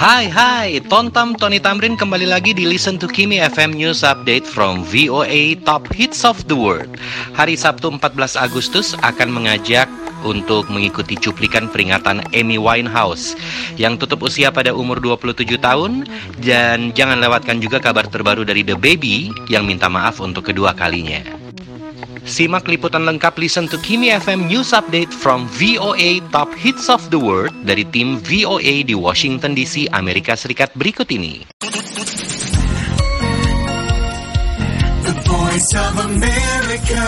Hai hai, Tontam Tony Tamrin kembali lagi di Listen to Kimi FM News Update from VOA Top Hits of the World. Hari Sabtu 14 Agustus akan mengajak untuk mengikuti cuplikan peringatan Amy Winehouse yang tutup usia pada umur 27 tahun dan jangan lewatkan juga kabar terbaru dari The Baby yang minta maaf untuk kedua kalinya. Simak liputan lengkap Listen to Kimi FM News Update from VOA Top Hits of the World dari tim VOA di Washington DC, Amerika Serikat berikut ini. The Voice of America.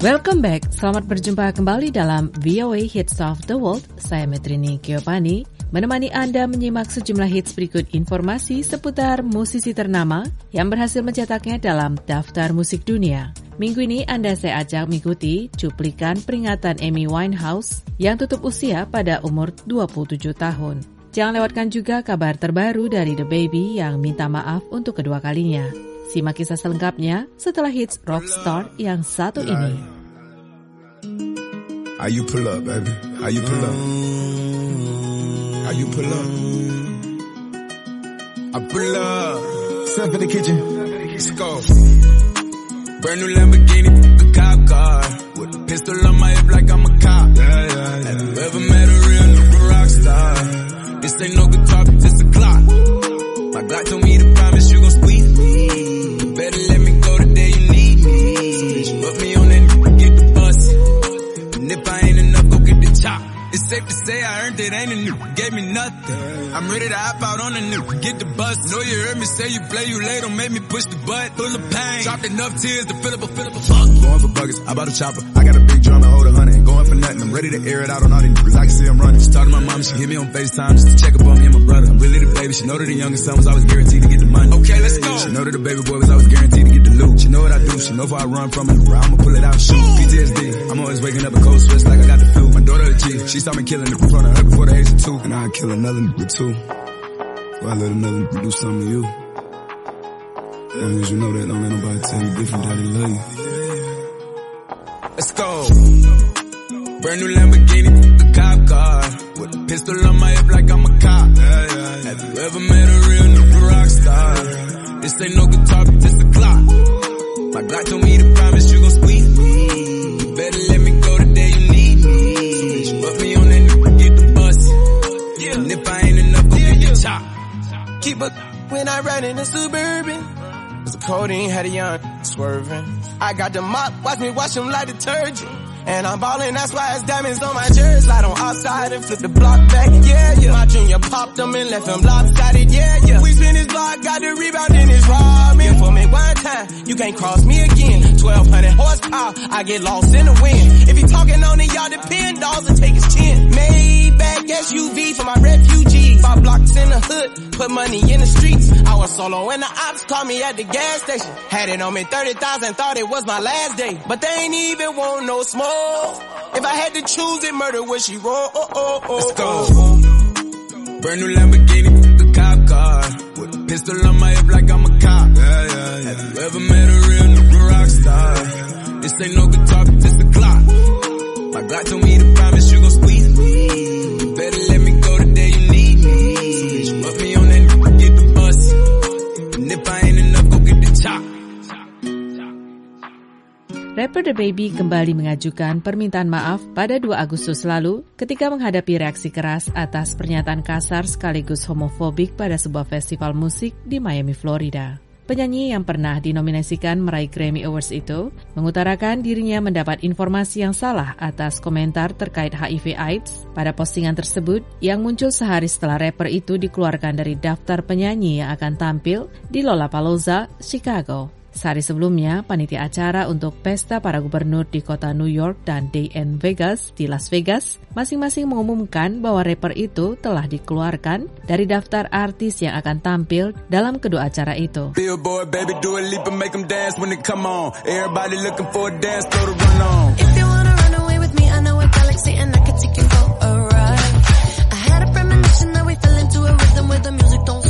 Welcome back, selamat berjumpa kembali dalam VOA Hits of the World. Saya Metrini Kiopani, menemani Anda menyimak sejumlah hits berikut informasi seputar musisi ternama yang berhasil mencetaknya dalam daftar musik dunia. Minggu ini Anda saya ajak mengikuti cuplikan peringatan Amy Winehouse yang tutup usia pada umur 27 tahun. Jangan lewatkan juga kabar terbaru dari The Baby yang minta maaf untuk kedua kalinya. Simak kisah selengkapnya setelah hits Rockstar yang satu ini. How you pull up, baby? How you pull up? How you pull up? I pull up. Step in the kitchen. Let's go. Brand new Lamborghini, a cop car. With a pistol on my hip like I'm a cop. Yeah, yeah, yeah. Have you ever met a real rock star? This ain't no guitar, chop. It's safe to say I earned it, ain't a nigga gave me nothing. I'm ready to hop out on a new, get the bus. Know you heard me say you play, you late, don't make me push the butt. Full of pain, dropped enough tears to fill up a fill up a fuck. Going for buggers, I bought a chopper. I got a big drum and hold a hundred. Going for nothing, I'm ready to air it out on all these niggas. I can see I'm running. She talked to my mom, she hit me on FaceTime just to check up on me and my brother. I'm really the baby, she know that the youngest son was always guaranteed to get the money. Okay, let's go. She know that the baby boy was always guaranteed to get loot. She know what I do, she know if I run from it, I'ma pull it out, shoot. PTSD, I'm always waking up a cold sweats like I got the flu. My daughter a G, she saw me killing it in front of her before the age of two. And I'd kill another nigga too. I let another nigga do something to you. As long as you know that, don't let nobody tell you different that they love you. Let's go. Brand new Lamborghini, cop car. With a pistol on my hip like I'm a cop. Have you ever met a real nigga rock star? This ain't no guitar, but just a clock. My God told me to promise you gon' squeeze me. You better let me go the day you need me. So put me on that nigga, get the bus. And if I ain't enough, go get the chop. Keep up when I ride in the suburban. Cause the codeine had a young swerving. I got the mop, watch me wash them like detergent. And I'm ballin', that's why it's diamonds on my jersey. Slide on outside and flip the block back, yeah, yeah. My junior popped them and left him lopsided, yeah, yeah. We spin his block, got the rebound in his robbing. For me one time, you can't cross me again. 1200 horsepower, I get lost in the wind. If talking on it, y'all depend, dolls and take his chin. Maybach SUV for my refugees. Five blocks in the hood, put money in the streets. I was solo and the ops called me at the gas station. Had it on me 30,000, thought it was my last day. But they ain't even want no smoke. If I had to choose it, murder would she roll? Oh, oh, oh, oh. Let's go. oh. Brand new Lamborghini, with the cop car. With a pistol on my hip like I'm a cop. Yeah, yeah, yeah. Have you ever met a real Rapper The Baby kembali mengajukan permintaan maaf pada 2 Agustus lalu ketika menghadapi reaksi keras atas pernyataan kasar sekaligus homofobik pada sebuah festival musik di Miami, Florida. Penyanyi yang pernah dinominasikan meraih Grammy Awards itu mengutarakan dirinya mendapat informasi yang salah atas komentar terkait HIV AIDS pada postingan tersebut yang muncul sehari setelah rapper itu dikeluarkan dari daftar penyanyi yang akan tampil di Lollapalooza, Chicago. Sehari sebelumnya, panitia acara untuk pesta para gubernur di kota New York dan Day and Vegas di Las Vegas masing-masing mengumumkan bahwa rapper itu telah dikeluarkan dari daftar artis yang akan tampil dalam kedua acara itu. Billboard, baby, do a leap and make them dance when they come on. Everybody looking for a dance, throw the run on. If you wanna run away with me, I know a galaxy and I can take you for a ride. I had a premonition that we fell into a one of the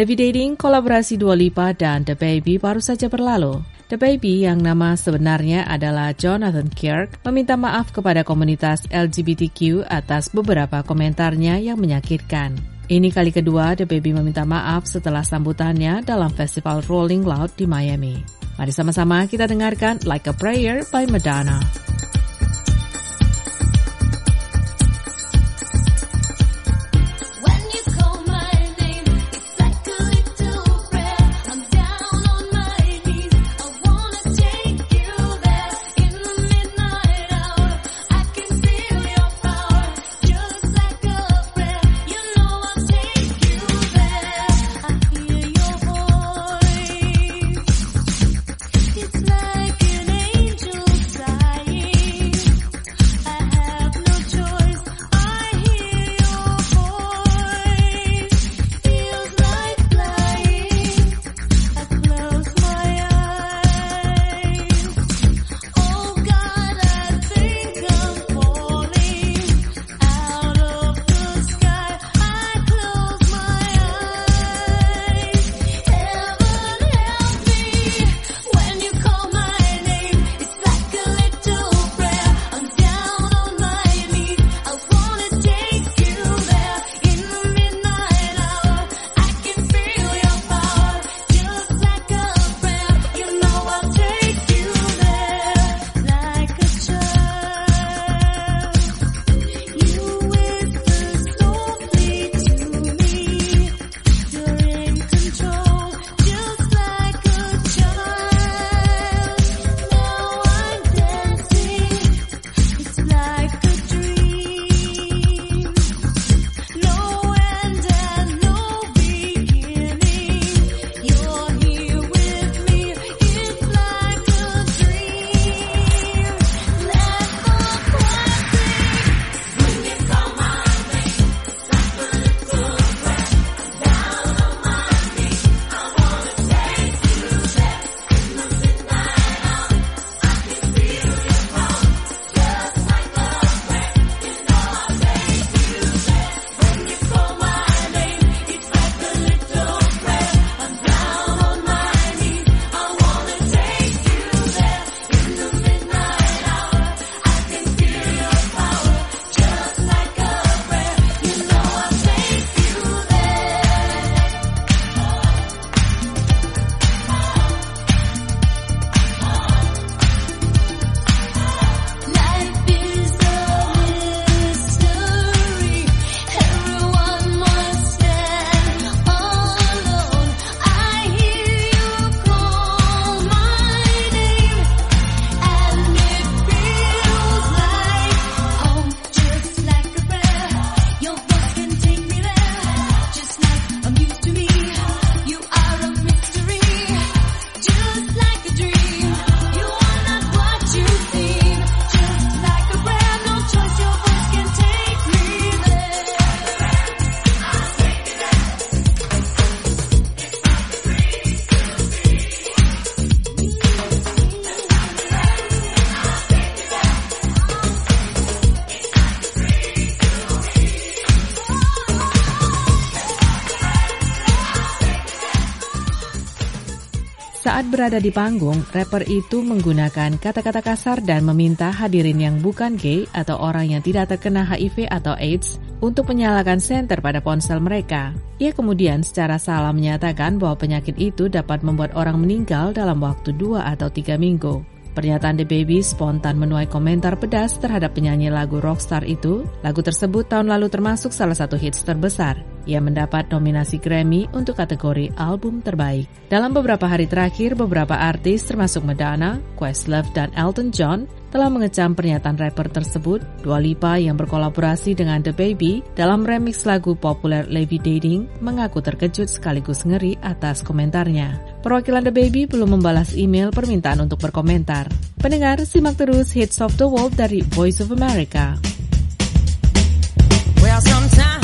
Levitating kolaborasi Dua Lipa dan The Baby baru saja berlalu. The Baby yang nama sebenarnya adalah Jonathan Kirk meminta maaf kepada komunitas LGBTQ atas beberapa komentarnya yang menyakitkan. Ini kali kedua The Baby meminta maaf setelah sambutannya dalam festival Rolling Loud di Miami. Mari sama-sama kita dengarkan Like a Prayer by Madonna. Berada di panggung, rapper itu menggunakan kata-kata kasar dan meminta hadirin yang bukan gay atau orang yang tidak terkena HIV atau AIDS untuk menyalakan senter pada ponsel mereka. Ia kemudian secara salah menyatakan bahwa penyakit itu dapat membuat orang meninggal dalam waktu dua atau tiga minggu. Pernyataan The Baby spontan menuai komentar pedas terhadap penyanyi lagu Rockstar itu. Lagu tersebut tahun lalu termasuk salah satu hits terbesar. Ia mendapat nominasi Grammy untuk kategori album terbaik. Dalam beberapa hari terakhir, beberapa artis termasuk Madonna, Questlove, dan Elton John telah mengecam pernyataan rapper tersebut. Dua Lipa yang berkolaborasi dengan The Baby dalam remix lagu populer Levitating mengaku terkejut sekaligus ngeri atas komentarnya. Perwakilan The Baby belum membalas email permintaan untuk berkomentar. Pendengar, simak terus Hits of the World dari Voice of America. Well, sometimes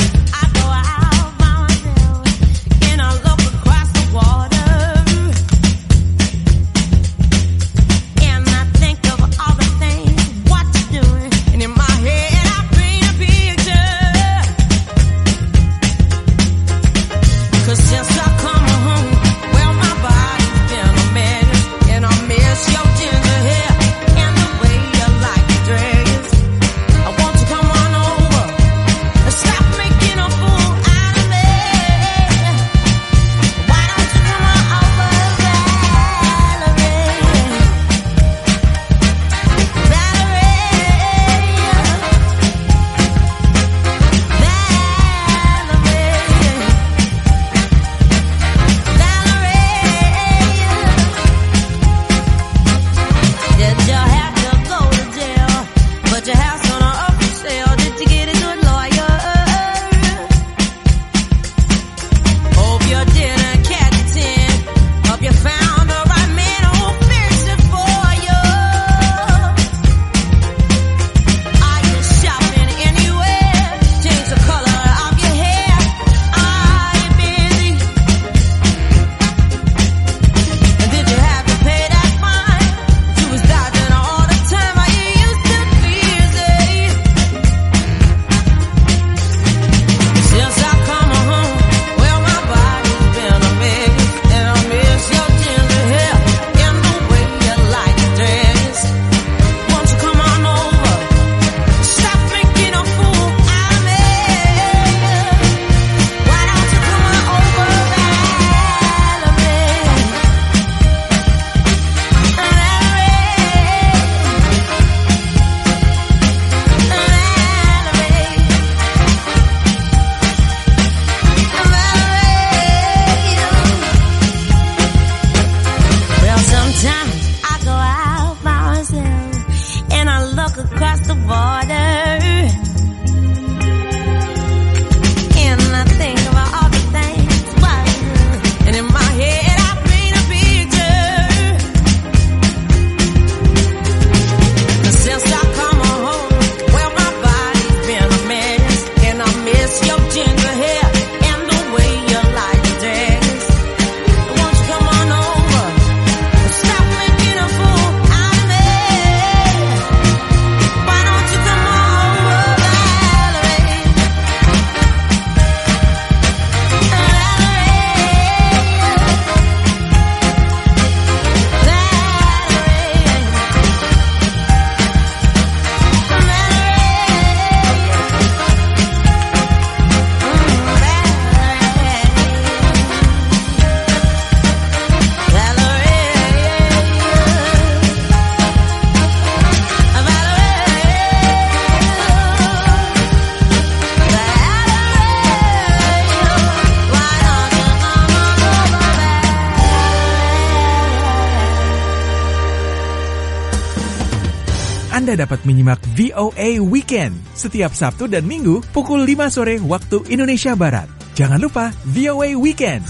Anda dapat menyimak VOA Weekend setiap Sabtu dan Minggu pukul 5 sore waktu Indonesia Barat. Jangan lupa VOA Weekend.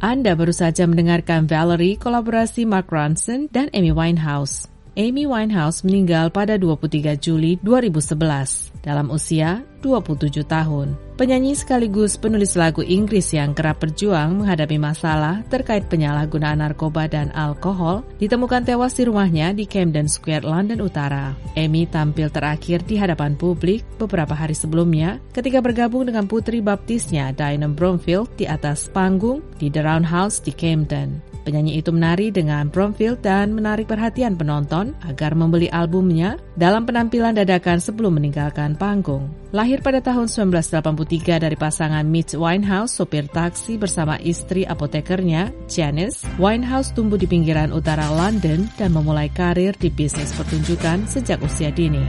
Anda baru saja mendengarkan Valerie kolaborasi Mark Ronson dan Amy Winehouse. Amy Winehouse meninggal pada 23 Juli 2011. Dalam usia, 27 tahun. Penyanyi sekaligus penulis lagu Inggris yang kerap berjuang menghadapi masalah terkait penyalahgunaan narkoba dan alkohol ditemukan tewas di rumahnya di Camden Square, London Utara. Amy tampil terakhir di hadapan publik beberapa hari sebelumnya ketika bergabung dengan putri baptisnya Diana Bromfield di atas panggung di The Roundhouse di Camden. Penyanyi itu menari dengan Bromfield dan menarik perhatian penonton agar membeli albumnya dalam penampilan dadakan sebelum meninggalkan panggung. Lahir pada tahun 1983 dari pasangan Mitch Winehouse, sopir taksi bersama istri apotekernya, Janice, Winehouse tumbuh di pinggiran utara London dan memulai karir di bisnis pertunjukan sejak usia dini.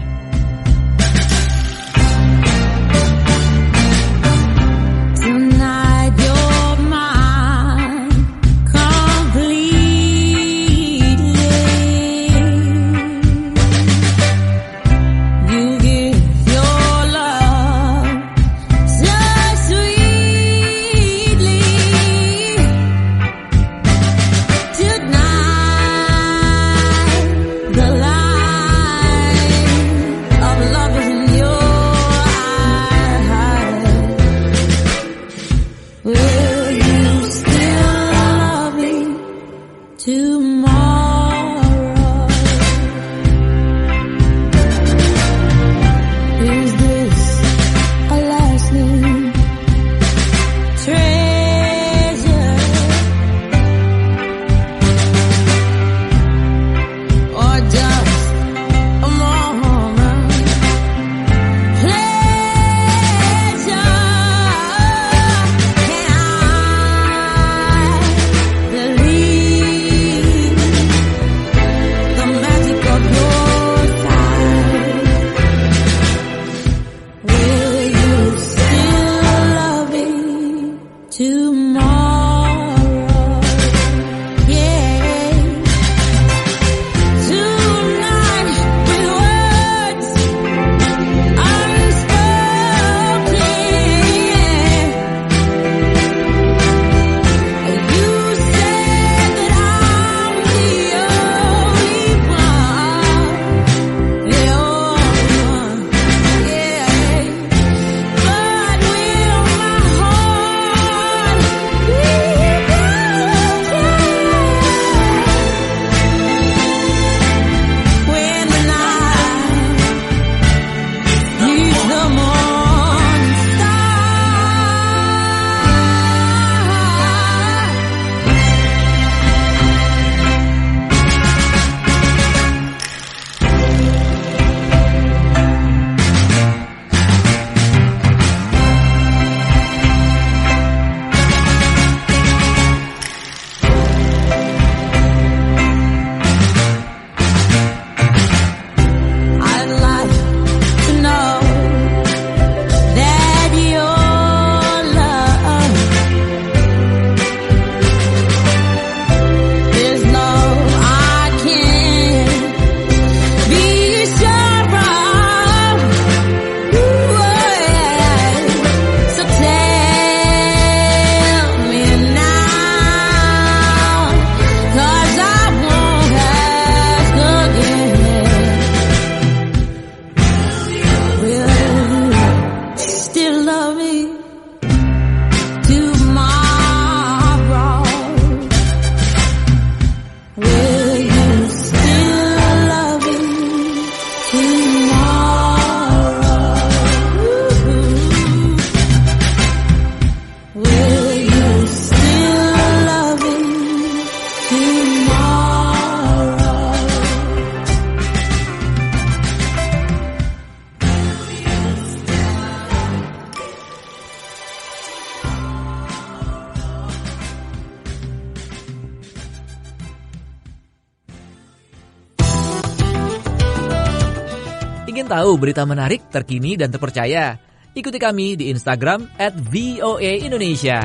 Ingin tahu berita menarik, terkini, dan terpercaya? Ikuti kami di Instagram at VOA Indonesia.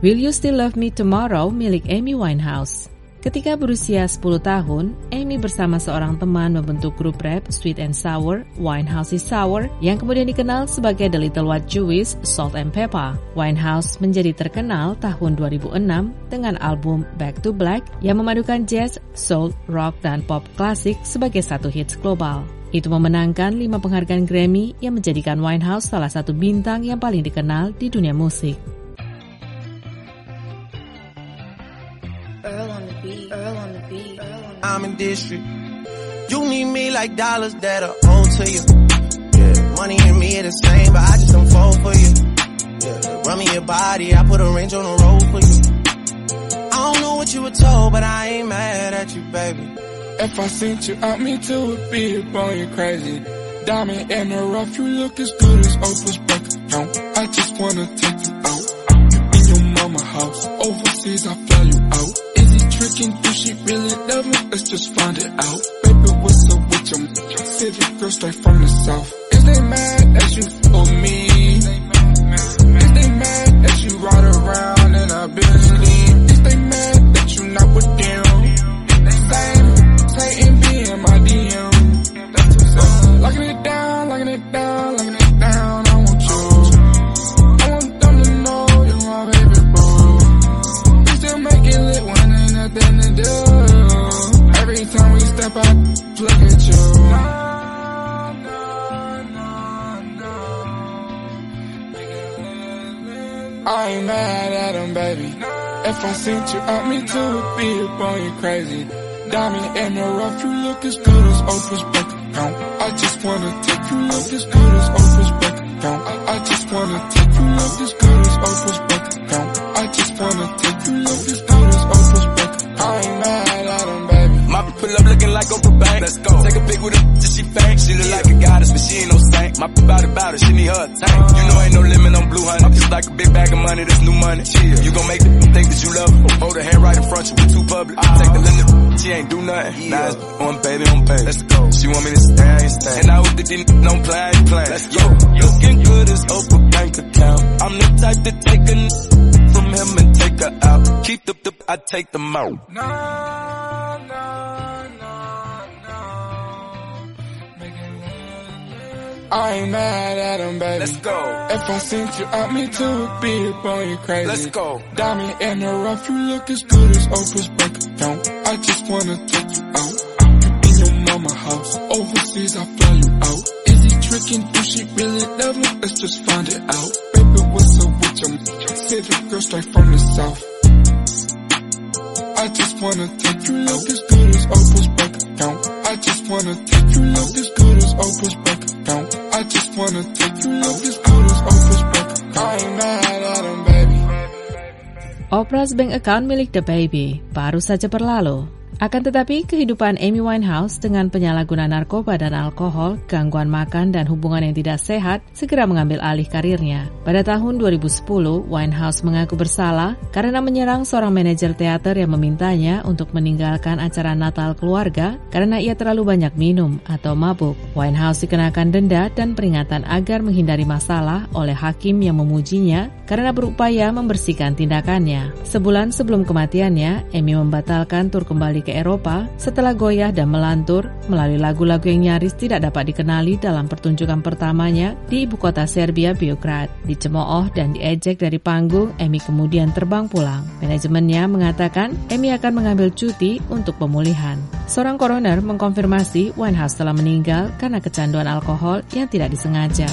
Will You Still Love Me Tomorrow milik Amy Winehouse. Ketika berusia 10 tahun, Amy bersama seorang teman membentuk grup rap Sweet and Sour, Winehouse is Sour, yang kemudian dikenal sebagai The Little White Jewish, Salt and Pepper. Winehouse menjadi terkenal tahun 2006 dengan album Back to Black yang memadukan jazz, soul, rock, dan pop klasik sebagai satu hits global. Itu memenangkan lima penghargaan Grammy yang menjadikan Winehouse salah satu bintang yang paling dikenal di dunia musik. I'm in district. You need me like dollars that are owed to you. Yeah, money and me are the same, but I just don't fall for you. Yeah, run me your body, I put a range on the road for you. I don't know what you were told, but I ain't mad at you, baby. If I sent you out, me too would be upon you crazy. Diamond in the rough, you look as good as Oprah's bank account. I just wanna take you out. You in your mama house. Overseas, I fly you out. Tricking? Do she really love me? Let's just find it out. Baby, what's up with your city girl straight from the south? Is they mad that you for me? Is they mad that you ride around in a Bentley? Is look at you. I ain't mad at him, baby. If I sent you out, me too would be upon you crazy. Diamond in the rough, you look as good as Oprah's bank account. I just wanna take you look as good as Oprah's bank account. I, I just wanna take you look as good as Oprah's bank account. I just wanna take you look like Oprah Bank. Let's go. Take a pic with her till she faint. She look like a goddess, but she ain't no saint. My bout it, bout it, she need her a tank. You know ain't no limit on blue honey. It's like a big bag of money, that's new money. Chill. You gon' make the think that you love her. Hold her hand right in front, you we too public. Ah. Take the limit, she ain't do nothing. Now it's on baby on pay. Let's go. She want me to stay, I ain't stay. And I hope that these don't play, I ain't playing. Let's go. Looking good as Oprah bank account. I'm the type to take a n- from him and take her out. Keep the, the I take them out. I ain't mad at him, baby. Let's go. If I sent you out, me too be upon you crazy. Let's go. Diamond in the rough, you look as good as Oprah's bank account. I just wanna take you out. You in your mama house. Overseas, I fly you out. Is he tricking? Do she really love me? Let's just find it out. Baby, what's up with your city girl straight from the south? I just wanna take you look as good as Oprah's bank account. I just wanna take you look as good as Oprah's bank account. Wanna take you good as Oprah's bank account. I ain't mad at him, baby. Oprah's Bank Account milik The Baby baru saja berlalu. Akan tetapi, kehidupan Amy Winehouse dengan penyalahgunaan narkoba dan alkohol, gangguan makan, dan hubungan yang tidak sehat segera mengambil alih karirnya. Pada tahun 2010, Winehouse mengaku bersalah karena menyerang seorang manajer teater yang memintanya untuk meninggalkan acara Natal keluarga karena ia terlalu banyak minum atau mabuk. Winehouse dikenakan denda dan peringatan agar menghindari masalah oleh hakim yang memujinya karena berupaya membersihkan tindakannya. Sebulan sebelum kematiannya, Amy membatalkan tur kembali ke Eropa setelah goyah dan melantur melalui lagu-lagu yang nyaris tidak dapat dikenali dalam pertunjukan pertamanya di ibu kota Serbia, Beograd. Dicemooh dan diejek dari panggung, Amy kemudian terbang pulang. Manajemennya mengatakan Amy akan mengambil cuti untuk pemulihan. Seorang koroner mengkonfirmasi Winehouse telah meninggal karena kecanduan alkohol yang tidak disengaja.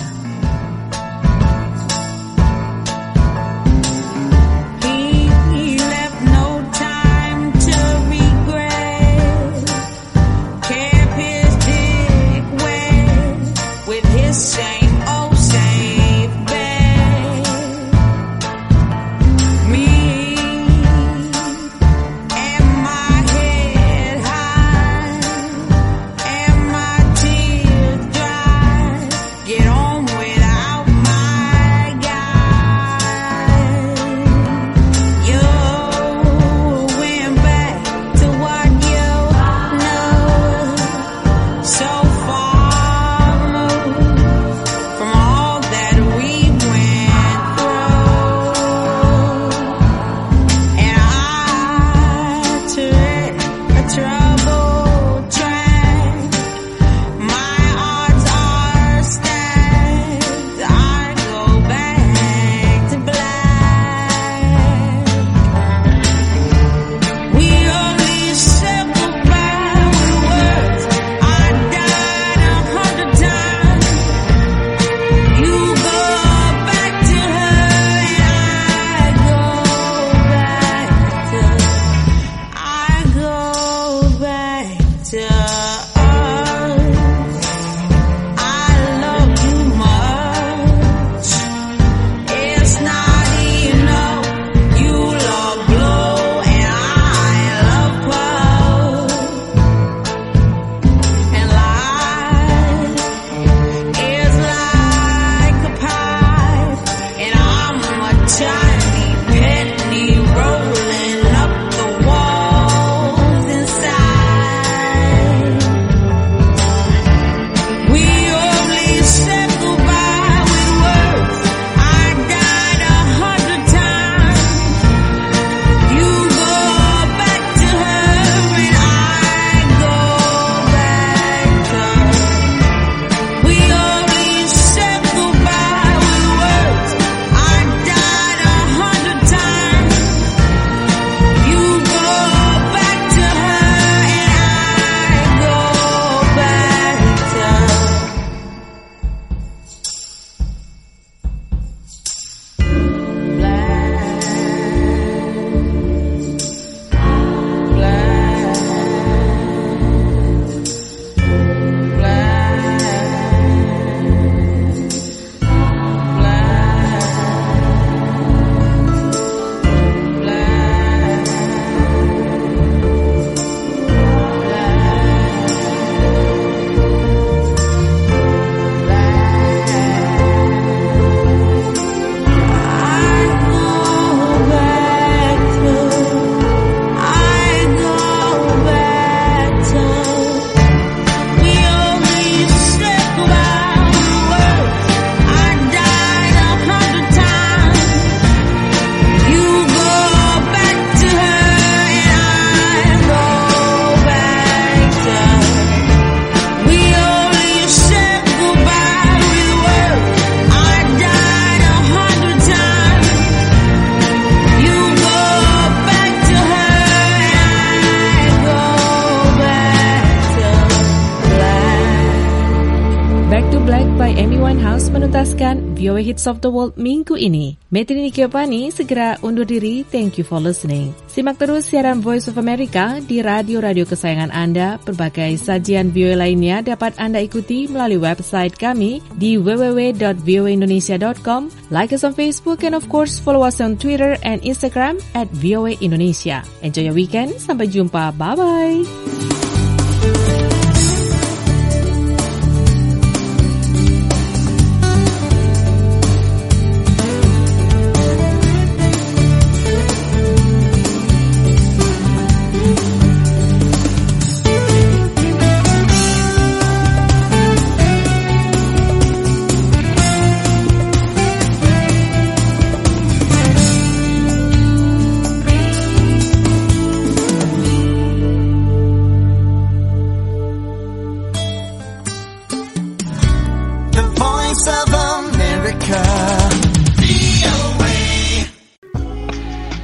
VOA Hits of the World minggu ini. Metri Nikiopani segera undur diri. Thank you for listening. Simak terus siaran Voice of America di radio-radio kesayangan Anda. Berbagai sajian VOA lainnya dapat Anda ikuti melalui website kami di www.voaindonesia.com. Like us on Facebook and of course follow us on Twitter and Instagram at VOA Indonesia. Enjoy your weekend. Sampai jumpa. Bye-bye.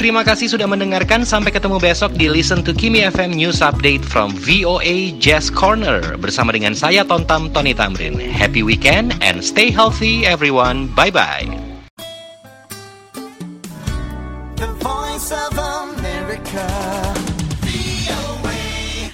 Terima kasih sudah mendengarkan. Sampai ketemu besok di Listen to Kimi FM News Update from VOA Jazz Corner bersama dengan saya Tontam Tony Tamrin. Happy weekend and stay healthy everyone. Bye bye.